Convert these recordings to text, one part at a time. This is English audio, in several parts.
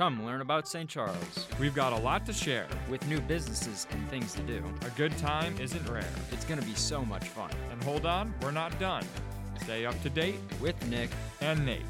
Come learn about St. Charles. We've got a lot to share. With new businesses and things to do, A good time isn't rare. it's going to be so much fun. And hold on, we're not done. Stay up to date With Nick, and Nate.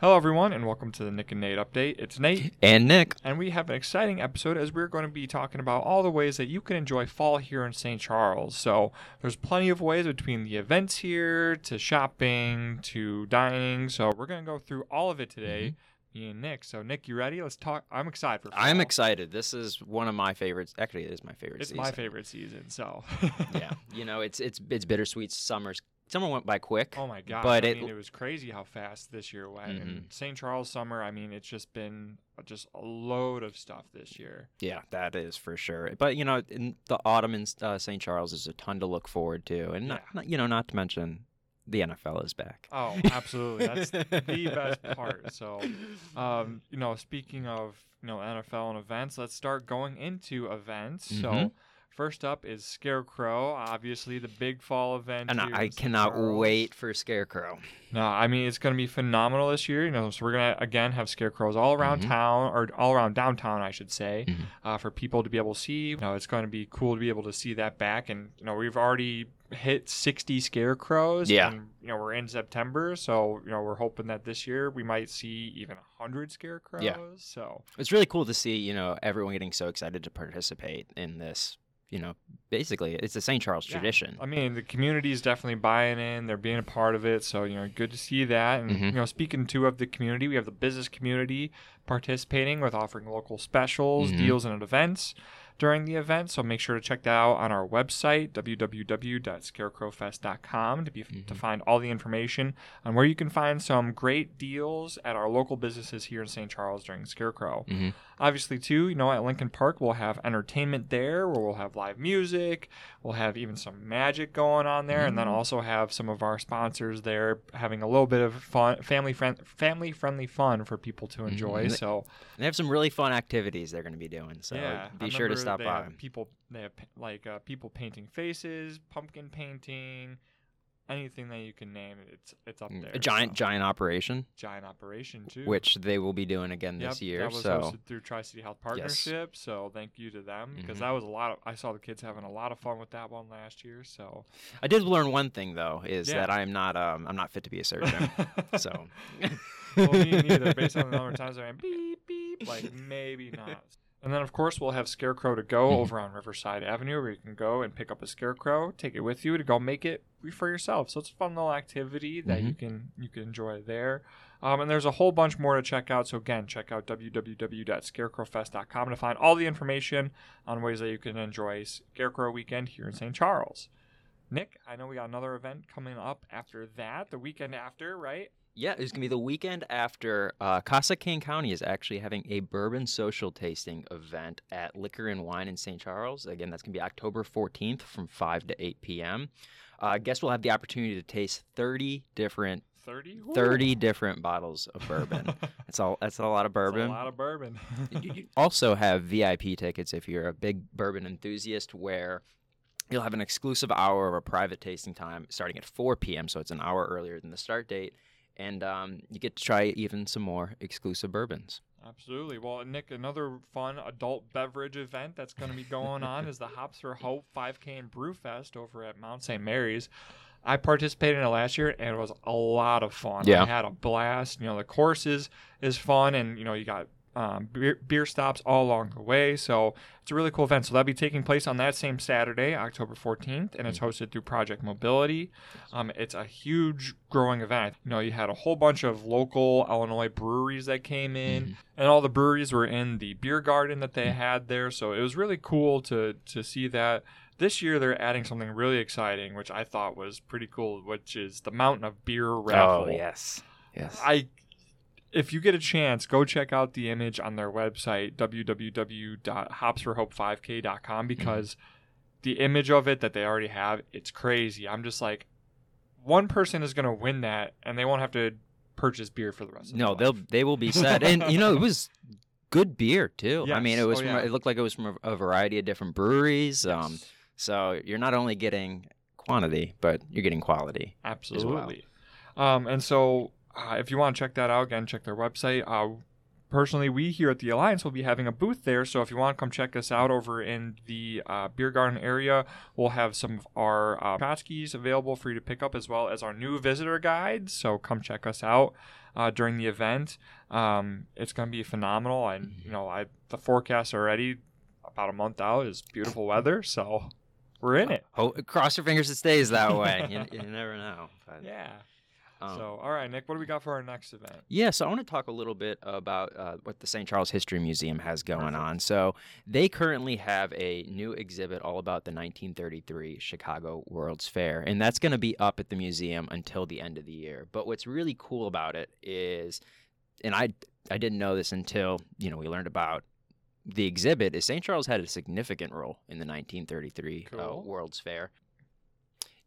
Hello, everyone, and welcome to the Nick and Nate update. It's Nate, and Nick. and we have an exciting episode as we're going to be talking about all the ways that you can enjoy fall here in St. Charles. So, there's plenty of ways between the events here to shopping to dining. So, we're going to go through all of it today. Mm-hmm. Me and Nick. So, Nick, you ready? Let's talk. I'm excited for. fall. I'm excited. This is one of my favorites. Actually, it is my favorite. It's season. my favorite season. So, yeah, you know, it's it's it's bittersweet. Summer's summer went by quick. Oh my god! But I it- mean, it was crazy how fast this year went. And Mhm. St. Charles summer, I mean, it's just been just a load of stuff this year. Yeah, that is for sure. But you know, in the autumn in uh, St. Charles is a ton to look forward to, and not, Yeah. not- you know, not to mention the NFL is back. Oh, absolutely! That's the best part. So, um, you know, speaking of you know NFL and events, let's start going into events. So. First up is Scarecrow, obviously the big fall event. and I cannot wait for Scarecrow. No, I mean it's going to be phenomenal this year. You know, so we're going to again have scarecrows all around Mhm. town, or all around downtown, I should say, Mhm. uh, for people to be able to see. You know, it's going to be cool to be able to see that back. And you know, we've already hit 60 scarecrows. Yeah. And you know, we're in September, so you know, we're hoping that this year we might see even 100 scarecrows. Yeah. So It's really cool to see, you know, everyone getting so excited to participate in this. You know, basically, it's a St. Charles Yeah. tradition. I mean, the community is definitely buying in. They're being a part of it. So, you know, good to see that. And, Mhm. you know, speaking too of the community, we have the business community participating with offering local specials, Mhm. deals, and events during the event. So make sure to check that out on our website, www.scarecrowfest.com, to, be, to Mhm. find all the information on where you can find some great deals at our local businesses here in St. Charles during Scarecrow. Mhm. Obviously, too, you know, at Lincoln Park, we'll have entertainment there where we'll have live music. We'll have even some magic going on there, and then Mhm. also have some of our sponsors there having a little bit of fun, family friend, family friendly fun for people to enjoy. Mhm. So They have some really fun activities they're going to be doing. So yeah, I be sure to stop they by. have People, they have like uh, people painting faces, pumpkin painting, anything that you can name. It's it's up there. Mm, A giant, so. giant operation, giant operation too. which they will be doing again Yep, this year. That was so hosted through Tri City Health Partnership. So thank you to them because Mhm. that was a lot of. I saw the kids having a lot of fun with that one last year. So I did learn one thing though, is Yeah. that I am not, um, I'm not fit to be a surgeon. so. well, me neither. Based on the number of times I went beep beep, like maybe not. And then of course we'll have Scarecrow to go Mhm. over on Riverside Avenue, where you can go and pick up a Scarecrow, take it with you to go make it for yourself. So it's a fun little activity that you can you can enjoy there. Um, and there's a whole bunch more to check out. So again, check out www.scarecrowfest.com to find all the information on ways that you can enjoy Scarecrow Weekend here in St. Charles. Nick, I know we got another event coming up after that, the weekend after, right? Yeah, it's gonna be the weekend after. Uh, Casa Kane County is actually having a bourbon social tasting event at Liquor and Wine in St. Charles. Again, that's gonna be October 14th from 5 to 8 p.m. Uh, guests will have the opportunity to taste 30 different 30? 30 different bottles of bourbon. That's all. That's a lot of That's bourbon. a lot of bourbon. you also have VIP tickets if you're a big bourbon enthusiast, where you'll have an exclusive hour of a private tasting time starting at 4 p.m. So it's an hour earlier than the start date, and um, you get to try even some more exclusive bourbons. Absolutely. Well, Nick, another fun adult beverage event that's going to be going on is the Hops for Hope 5K and Brew Fest over at Mount St. Mary's. I participated in it last year and it was a lot of fun. Yeah. I had a blast. You know, the courses is fun and, you know, you got um, beer, beer stops all along the way. So it's a really cool event. So that'll be taking place on that same Saturday, October 14th, and it's hosted through Project Mobility. Um, it's a huge growing event. You know, you had a whole bunch of local Illinois breweries that came in, Mhm. and all the breweries were in the beer garden that they had there. So it was really cool to to see that. This year they're adding something really exciting, which I thought was pretty cool, which is the Mountain of Beer raffle. Oh yes, yes. I if you get a chance, go check out the image on their website www.hopsforhope5k.com because the image of it that they already have, it's crazy. I'm just like one person is going to win that and they won't have to purchase beer for the rest of no, they'll they will be set, and you know it was good beer too. I mean, it was Oh, from, yeah. it looked like it was from a, a variety of different breweries. Um, so you're not only getting quantity, but you're getting quality. absolutely. Um, and so uh, if you want to check that out, again, check their website. Uh, personally, we here at the Alliance will be having a booth there. So if you want to come check us out over in the uh, beer garden area, we'll have some of our uh, tchotchkes available for you to pick up as well as our new visitor guides. So come check us out uh, during the event. Um, it's going to be phenomenal. And, you know, I, the forecast already about a month out is beautiful weather. So we're in it. Oh, cross your fingers it stays that way. you, you never know. But, Yeah. Um, so, all right, Nick, what do we got for our next event? Yeah, so I want to talk a little bit about uh, what the St. Charles History Museum has going Perfect. on. So they currently have a new exhibit all about the 1933 Chicago World's Fair, and that's going to be up at the museum until the end of the year. But what's really cool about it is, and I I didn't know this until you know we learned about the exhibit is St. Charles had a significant role in the 1933 uh, World's Fair.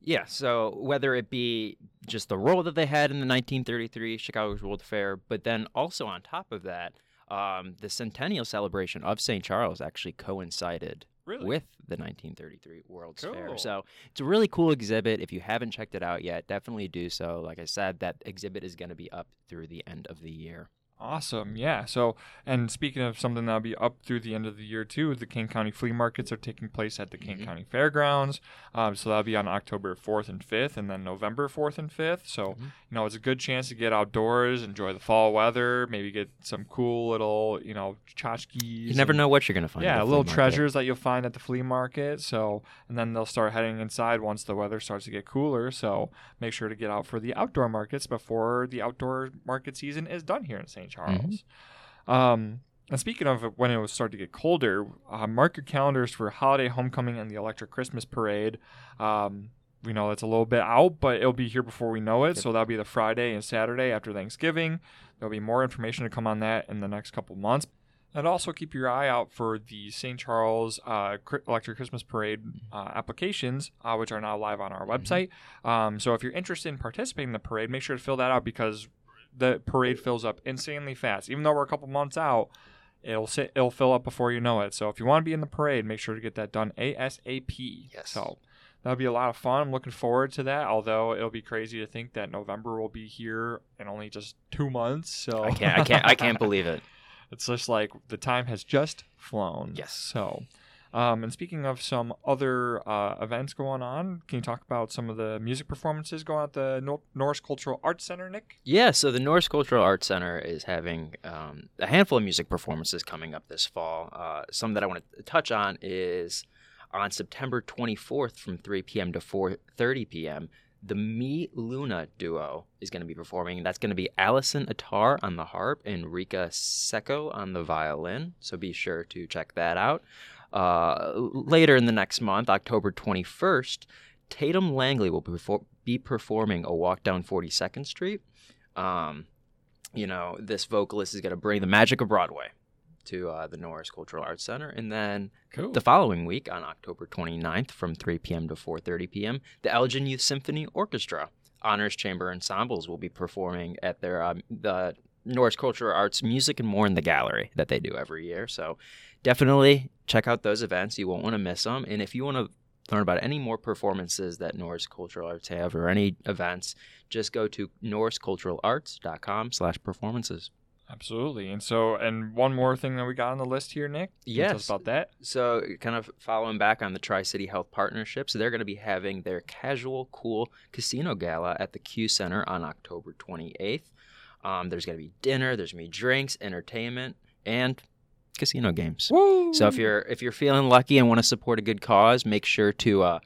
Yeah, so whether it be just the role that they had in the 1933 Chicago's World Fair, but then also on top of that, um, the centennial celebration of St. Charles actually coincided Really? with the 1933 World's Fair. So it's a really cool exhibit. If you haven't checked it out yet, definitely do so. Like I said, that exhibit is going to be up through the end of the year. Awesome. Yeah. So, and speaking of something that'll be up through the end of the year too, the Kane County flea markets are taking place at the Kane Mhm. County Fairgrounds. Um, so that'll be on October 4th and 5th, and then November 4th and 5th. So, Mhm. you know, it's a good chance to get outdoors, enjoy the fall weather, maybe get some cool little, you know, tchotchkes. You never and- know what you're going to find. yeah, little treasures that you'll find at the flea market. So, and then they'll start heading inside once the weather starts to get cooler. So, make sure to get out for the outdoor markets before the outdoor market season is done here in St. Charles. Um, and speaking of when it was starting to get colder, uh, mark your calendars for Holiday Homecoming and the Electric Christmas Parade. Um, we know it's a little bit out, but it'll be here before we know it. So that'll be the Friday and Saturday after Thanksgiving. There'll be more information to come on that in the next couple months. And also keep your eye out for the St. Charles uh, Electric Christmas Parade uh, applications, uh, which are now live on our website. Um, so if you're interested in participating in the parade, make sure to fill that out because the parade fills up insanely fast. Even though we're a couple months out, it'll sit, it'll fill up before you know it. So if you want to be in the parade, make sure to get that done ASAP. Yes. So that'll be a lot of fun. I'm looking forward to that. Although it'll be crazy to think that November will be here in only just two months. So I can't. I can't. I can't believe it. it's just like the time has just flown. Yes. So, um, and speaking of some other uh, events going on, can you talk about some of the music performances going on at the Nor- Norris Cultural Arts Center, Nick? Yeah, so the Norris Cultural Arts Center is having um, a handful of music performances coming up this fall. Uh, some that I want to touch on is on September 24th from 3 p.m. to 4:30 p.m. The Me Luna duo is going to be performing. That's going to be Allison Attar on the harp and Rika Secco on the violin. So be sure to check that out. Uh, later in the next month, October 21st, Tatum Langley will be, perfor- be performing a walk down 42nd Street. Um, you know, this vocalist is going to bring the magic of Broadway to uh, the Norris Cultural Arts Center. And then Cool. the following week, on October 29th, from 3 p.m. to 4:30 p.m., the Elgin Youth Symphony Orchestra Honors Chamber Ensembles will be performing at their um, the Norris Cultural Arts Music and More in the Gallery that they do every year. So definitely check out those events. You won't want to miss them. And if you want to learn about any more performances that Norris Cultural Arts have or any events, just go to norrisculturalarts.com/performances. Absolutely. And so, and one more thing that we got on the list here, Nick. Can you tell us Yes. about that. So, kind of following back on the Tri City Health Partnerships, they're going to be having their Casual Cool Casino Gala at the Q Center on October 28th. Um, there's going to be dinner, there's going to be drinks, entertainment, and casino games. Woo! So if you're if you're feeling lucky and want to support a good cause, make sure to uh,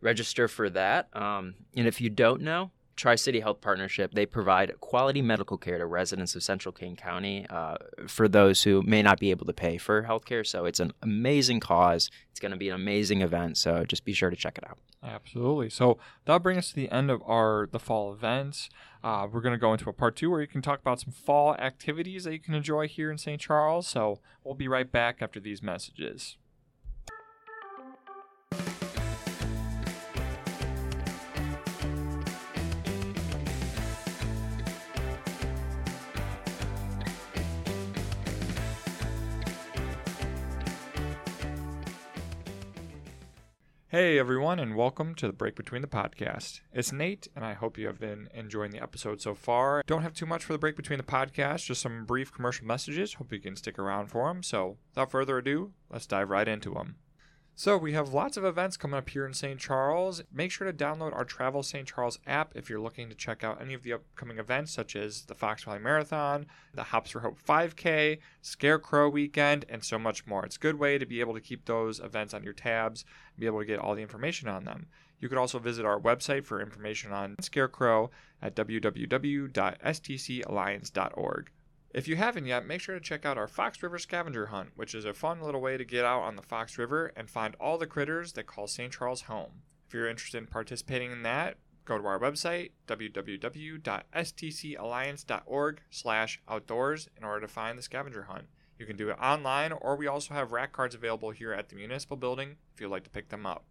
register for that. Um, and if you don't know, Tri City Health Partnership they provide quality medical care to residents of Central Kane County uh, for those who may not be able to pay for healthcare. So it's an amazing cause. It's going to be an amazing event. So just be sure to check it out. Absolutely. So that'll bring us to the end of our the fall events. Uh, we're going to go into a part two where you can talk about some fall activities that you can enjoy here in St. Charles. So we'll be right back after these messages. Hey everyone, and welcome to the Break Between the Podcast. It's Nate, and I hope you have been enjoying the episode so far. Don't have too much for the Break Between the Podcast, just some brief commercial messages. Hope you can stick around for them. So, without further ado, let's dive right into them. So, we have lots of events coming up here in St. Charles. Make sure to download our Travel St. Charles app if you're looking to check out any of the upcoming events, such as the Fox Valley Marathon, the Hops for Hope 5K, Scarecrow Weekend, and so much more. It's a good way to be able to keep those events on your tabs and be able to get all the information on them. You could also visit our website for information on Scarecrow at www.stcalliance.org. If you haven't yet, make sure to check out our Fox River Scavenger Hunt, which is a fun little way to get out on the Fox River and find all the critters that call St. Charles home. If you're interested in participating in that, go to our website www.stcalliance.org/outdoors in order to find the scavenger hunt. You can do it online, or we also have rack cards available here at the municipal building if you'd like to pick them up.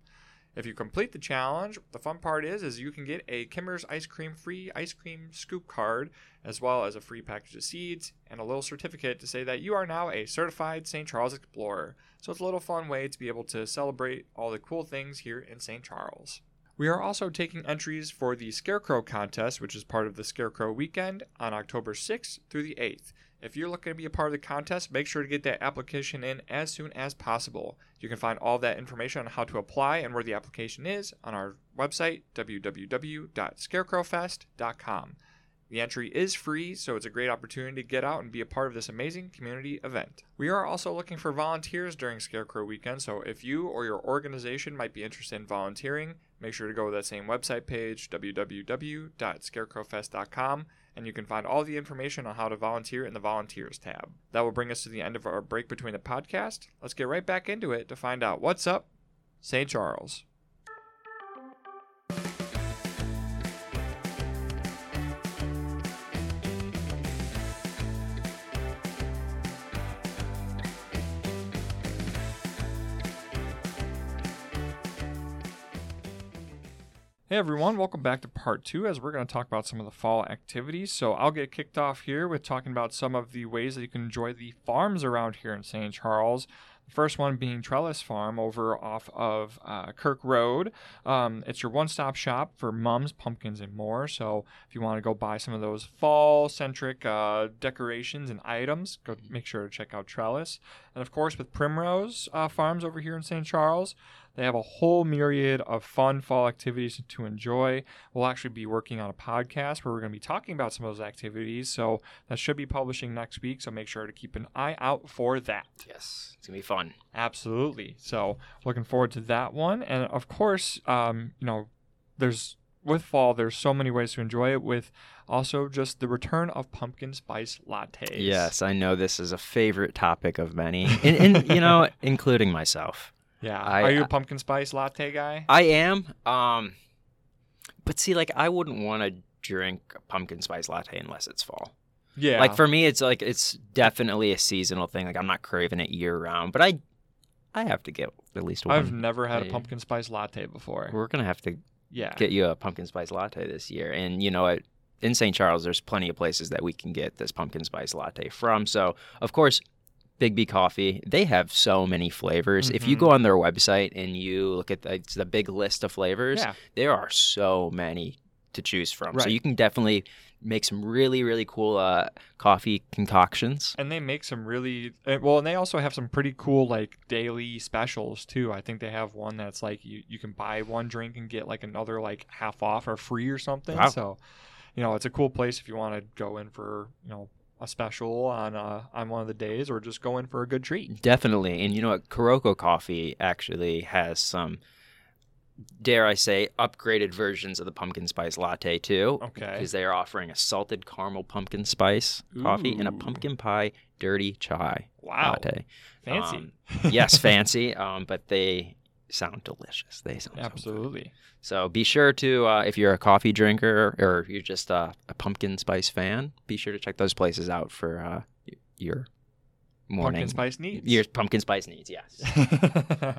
If you complete the challenge, the fun part is is you can get a Kimmer's ice cream free ice cream scoop card as well as a free package of seeds and a little certificate to say that you are now a certified St. Charles explorer. So it's a little fun way to be able to celebrate all the cool things here in St. Charles. We are also taking entries for the Scarecrow contest, which is part of the Scarecrow weekend on October 6th through the 8th. If you're looking to be a part of the contest, make sure to get that application in as soon as possible. You can find all that information on how to apply and where the application is on our website, www.scarecrowfest.com. The entry is free, so it's a great opportunity to get out and be a part of this amazing community event. We are also looking for volunteers during Scarecrow Weekend, so if you or your organization might be interested in volunteering, make sure to go to that same website page, www.scarecrowfest.com, and you can find all the information on how to volunteer in the Volunteers tab. That will bring us to the end of our break between the podcast. Let's get right back into it to find out what's up, St. Charles. Hey everyone, welcome back to part two as we're going to talk about some of the fall activities. So I'll get kicked off here with talking about some of the ways that you can enjoy the farms around here in St. Charles. The first one being Trellis Farm over off of uh, Kirk Road. Um, it's your one stop shop for mums, pumpkins, and more. So if you want to go buy some of those fall centric uh, decorations and items, go make sure to check out Trellis. And of course, with Primrose uh, Farms over here in St. Charles, they have a whole myriad of fun fall activities to enjoy. We'll actually be working on a podcast where we're going to be talking about some of those activities. So that should be publishing next week. So make sure to keep an eye out for that. Yes, it's gonna be fun. Absolutely. So looking forward to that one. And of course, um, you know, there's with fall, there's so many ways to enjoy it. With also just the return of pumpkin spice lattes. Yes, I know this is a favorite topic of many, and, and you know, including myself. Yeah. I- Are you a pumpkin spice latte guy? I am. Um, but see, like, I wouldn't want to drink a pumpkin spice latte unless it's fall. Yeah. Like for me, it's like it's definitely a seasonal thing. Like I'm not craving it year round, but I, I have to get at least one. I've never had a pumpkin spice latte before. We're gonna have to Yeah. get you a pumpkin spice latte this year, and you know what? In St. Charles, there's plenty of places that we can get this pumpkin spice latte from. So, of course, Big B Coffee, they have so many flavors. If you go on their website and you look at the, it's the big list of flavors, Yeah. there are so many to choose from. Right. So you can definitely make some really, really cool uh, coffee concoctions. And they make some really uh, well, and they also have some pretty cool like daily specials too. I think they have one that's like you, you can buy one drink and get like another like half off or free or something. Wow. So, you know, it's a cool place if you want to go in for you know a special on uh, on one of the days or just go in for a good treat. Definitely. And you know what? Kuroko Coffee actually has some, dare I say, upgraded versions of the pumpkin spice latte too. Okay. Because they are offering a salted caramel pumpkin spice coffee and a pumpkin pie dirty chai Wow. latte. Fancy. Um, yes, fancy. Um, but they sound delicious. They sound so. Absolutely. So be sure to, uh, if you're a coffee drinker or you're just uh, a pumpkin spice fan, be sure to check those places out for uh, your morning. Pumpkin spice needs. Your pumpkin spice needs, yes.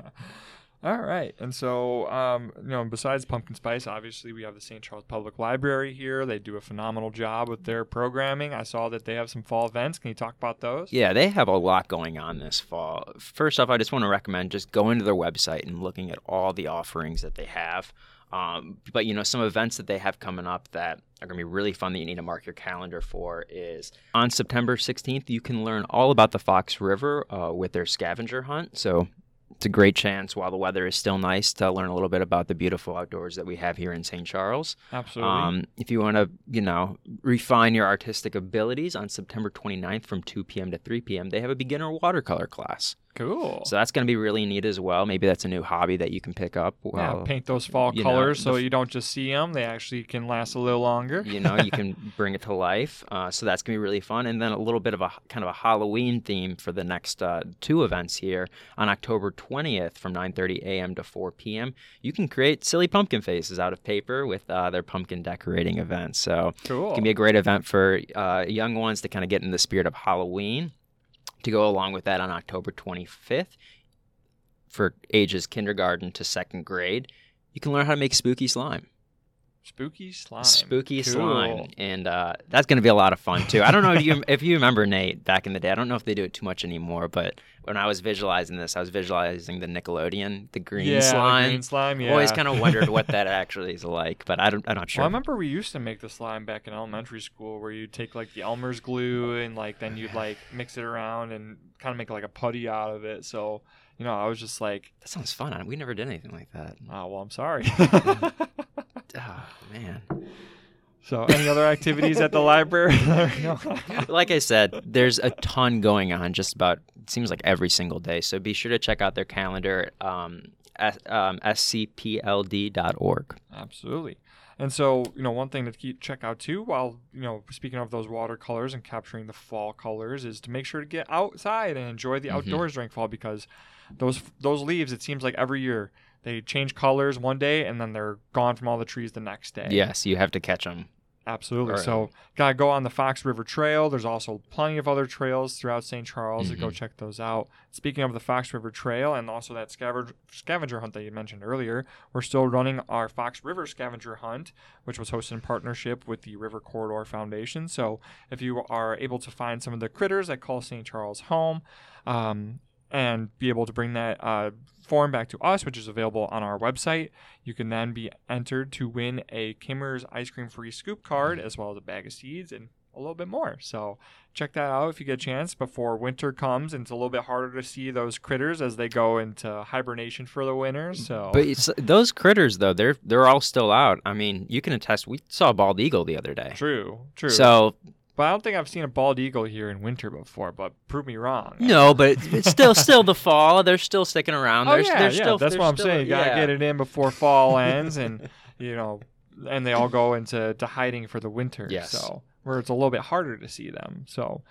All right. And so, um, you know, besides pumpkin spice, obviously we have the St. Charles Public Library here. They do a phenomenal job with their programming. I saw that they have some fall events. Can you talk about those? Yeah, they have a lot going on this fall. First off, I just want to recommend just going to their website and looking at all the offerings that they have. Um, but you know, some events that they have coming up that are going to be really fun that you need to mark your calendar for is on September 16th. You can learn all about the Fox River uh, with their scavenger hunt. So it's a great chance while the weather is still nice to learn a little bit about the beautiful outdoors that we have here in St. Charles. Absolutely. Um, if you want to, you know, refine your artistic abilities on September 29th from 2 p.m. to 3 p.m., they have a beginner watercolor class. Cool. So that's going to be really neat as well. Maybe that's a new hobby that you can pick up. yeah, paint those fall you know, colors so f- you don't just see them; they actually can last a little longer. you know, you can bring it to life. Uh, so that's going to be really fun. And then a little bit of a kind of a Halloween theme for the next uh, two events here on October 20th from 9:30 a.m. to 4 p.m. You can create silly pumpkin faces out of paper with uh, their pumpkin decorating event. So Cool. It can be a great event for uh, young ones to kind of get in the spirit of Halloween. To go along with that on October 25th, for ages kindergarten to second grade, you can learn how to make spooky slime. Spooky slime. Spooky Cool. slime, and uh, that's going to be a lot of fun too. I don't know if you if you remember Nate back in the day. I don't know if they do it too much anymore, but when I was visualizing this, I was visualizing the Nickelodeon, the green yeah, the slime. green slime. Yeah. Always kind of wondered what that actually is like, but I don't, I'm not sure. Well, I remember we used to make the slime back in elementary school, where you'd take like the Elmer's glue and like then you'd like mix it around and kind of make like a putty out of it. So you know, I was just like, that sounds fun. We never did anything like that. oh well, I'm sorry. Man. so any other activities at the library? like I said, there's a ton going on just about it seems like every single day. So be sure to check out their calendar um, at um, scpld.org. Absolutely. And so, you know, one thing to keep check out too, while you know, speaking of those watercolors and capturing the fall colors, is to make sure to get outside and enjoy the Mhm. outdoors during fall because those those leaves, it seems like every year they change colors one day and then they're gone from all the trees the next day. Yes, you have to catch them. Absolutely. Or- So, gotta go on the Fox River Trail. There's also plenty of other trails throughout St. Charles. to Go check those out. Speaking of the Fox River Trail and also that scavenger scavenger hunt that you mentioned earlier, we're still running our Fox River scavenger hunt, which was hosted in partnership with the River Corridor Foundation. So, if you are able to find some of the critters that call St. Charles home, um, and be able to bring that uh, form back to us, which is available on our website. You can then be entered to win a Kimmer's ice cream free scoop card as well as a bag of seeds and a little bit more. So check that out if you get a chance before winter comes and it's a little bit harder to see those critters as they go into hibernation for the winter. So But those critters, though, they're they're all still out. I mean, you can attest. We saw a bald eagle the other day. true, true. So but I don't think I've seen a bald eagle here in winter before. But prove me wrong. no, but it's, it's still still the fall. They're still sticking around. Oh They're, yeah, they're yeah. still, That's what I'm still- saying. You gotta yeah. get it in before fall ends, and you know, and they all go into to hiding for the winter. Yes. So where it's a little bit harder to see them. So,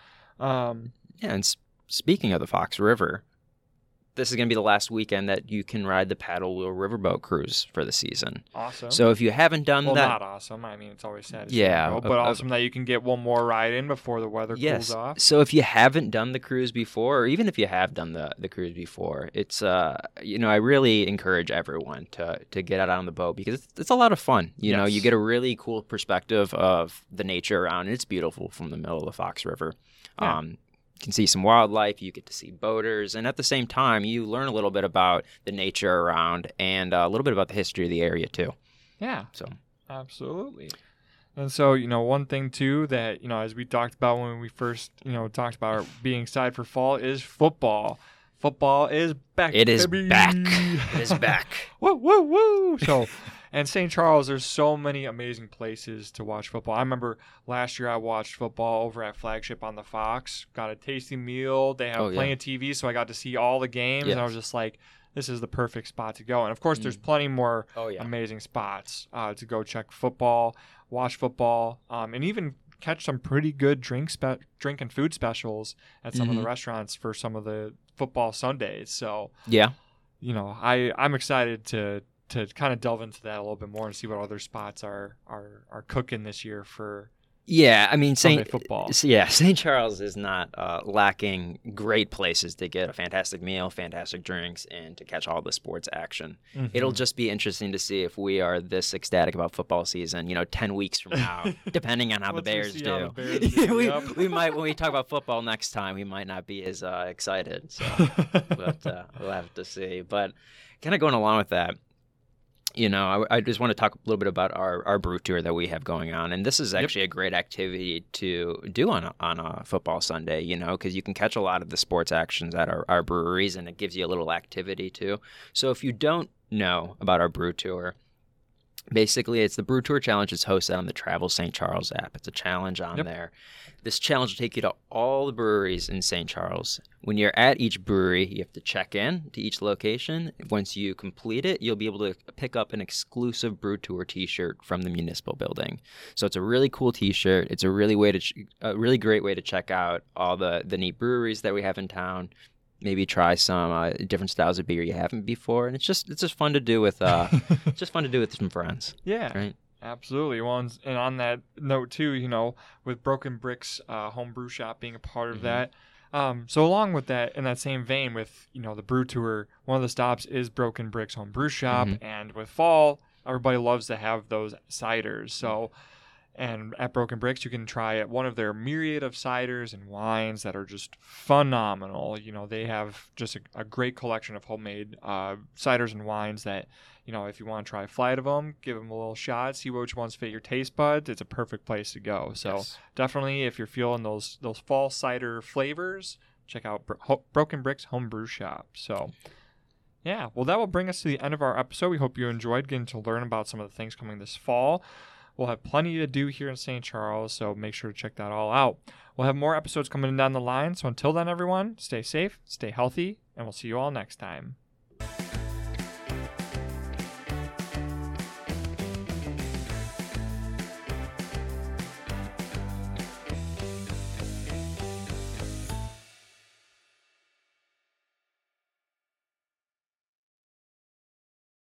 um, Yeah, and s- speaking of the Fox River, this is going to be the last weekend that you can ride the paddle wheel riverboat cruise for the season. awesome. So if you haven't done that, well, that, not awesome. I mean, it's always sad. Yeah, go, but of- awesome that you can get one more ride in before the weather yes. cools off. So if you haven't done the cruise before, or even if you have done the, the cruise before, it's uh you know I really encourage everyone to to get out on the boat because it's, it's a lot of fun. You know, you get a really cool perspective of the nature around. And it's beautiful from the middle of the Fox River. Yeah. Um, you can see some wildlife. You get to see boaters, and at the same time, you learn a little bit about the nature around and uh, a little bit about the history of the area too. Yeah. So Absolutely. And so, you know, one thing too that, you know, as we talked about when we first, you know, talked about being excited for fall is football. Football is back. It is baby. back. it is back. woo, woo, woo. So, and St. Charles, there's so many amazing places to watch football. I remember last year I watched football over at Flagship on the Fox. Got a tasty meal. They have Oh, yeah. plenty of TV, so I got to see all the games, and I was just like, this is the perfect spot to go. And of course, there's Mm. plenty more Oh yeah. amazing spots uh, to go check football, watch football, um, and even catch some pretty good drink spe- drink and food specials at some of the Mhm. restaurants for some of the football Sundays. So Yeah. you know, I I'm excited to to kind of delve into that a little bit more and see what other spots are are are cooking this year for Yeah, I mean Sunday Saint football. Yeah, St. Charles is not uh, lacking great places to get a fantastic meal, fantastic drinks, and to catch all the sports action. It'll Mhm. just be interesting to see if we are this ecstatic about football season. You know, ten weeks from now, depending on how the Bears do. the Bears do, we, we might when we talk about football next time, we might not be as uh, excited. So but uh, we'll have to see. But kind of going along with that, you know, I, I just want to talk a little bit about our, our brew tour that we have going on, and this is Yep. actually a great activity to do on a, on a football Sunday. You know, because you can catch a lot of the sports actions at our, our breweries, and it gives you a little activity too. So if you don't know about our brew tour. Basically, it's the Brew Tour Challenge. It's hosted on the Travel St. Charles app. It's a challenge on Yep. there. This challenge will take you to all the breweries in St. Charles. When you're at each brewery, you have to check in to each location. Once you complete it, you'll be able to pick up an exclusive Brew Tour T-shirt from the municipal building. So it's a really cool T-shirt. It's a really way to ch- a really great way to check out all the the neat breweries that we have in town. Maybe try some uh, different styles of beer you haven't before, and it's just it's just fun to do with uh, it's just fun to do with some friends, yeah. right? Absolutely. Well, and, and on that note too, you know, with Broken Bricks uh, home brew shop being a part of Mhm. that. Um, so along with that, in that same vein, with you know the brew tour, one of the stops is Broken Bricks home brew shop, Mhm. and with fall, everybody loves to have those ciders. So, and at Broken Bricks, you can try one of their myriad of ciders and wines that are just phenomenal. You know, they have just a, a great collection of homemade uh, ciders and wines that you know, if you want to try a flight of them, give them a little shot, see which ones fit your taste buds. It's a perfect place to go. So Yes. definitely, if you're feeling those those fall cider flavors, check out Bro- Ho- Broken Bricks Homebrew Shop. So. Yeah, well, that will bring us to the end of our episode. We hope you enjoyed getting to learn about some of the things coming this fall. We'll have plenty to do here in St. Charles, so make sure to check that all out. We'll have more episodes coming down the line. So until then, everyone, stay safe, stay healthy, and we'll see you all next time.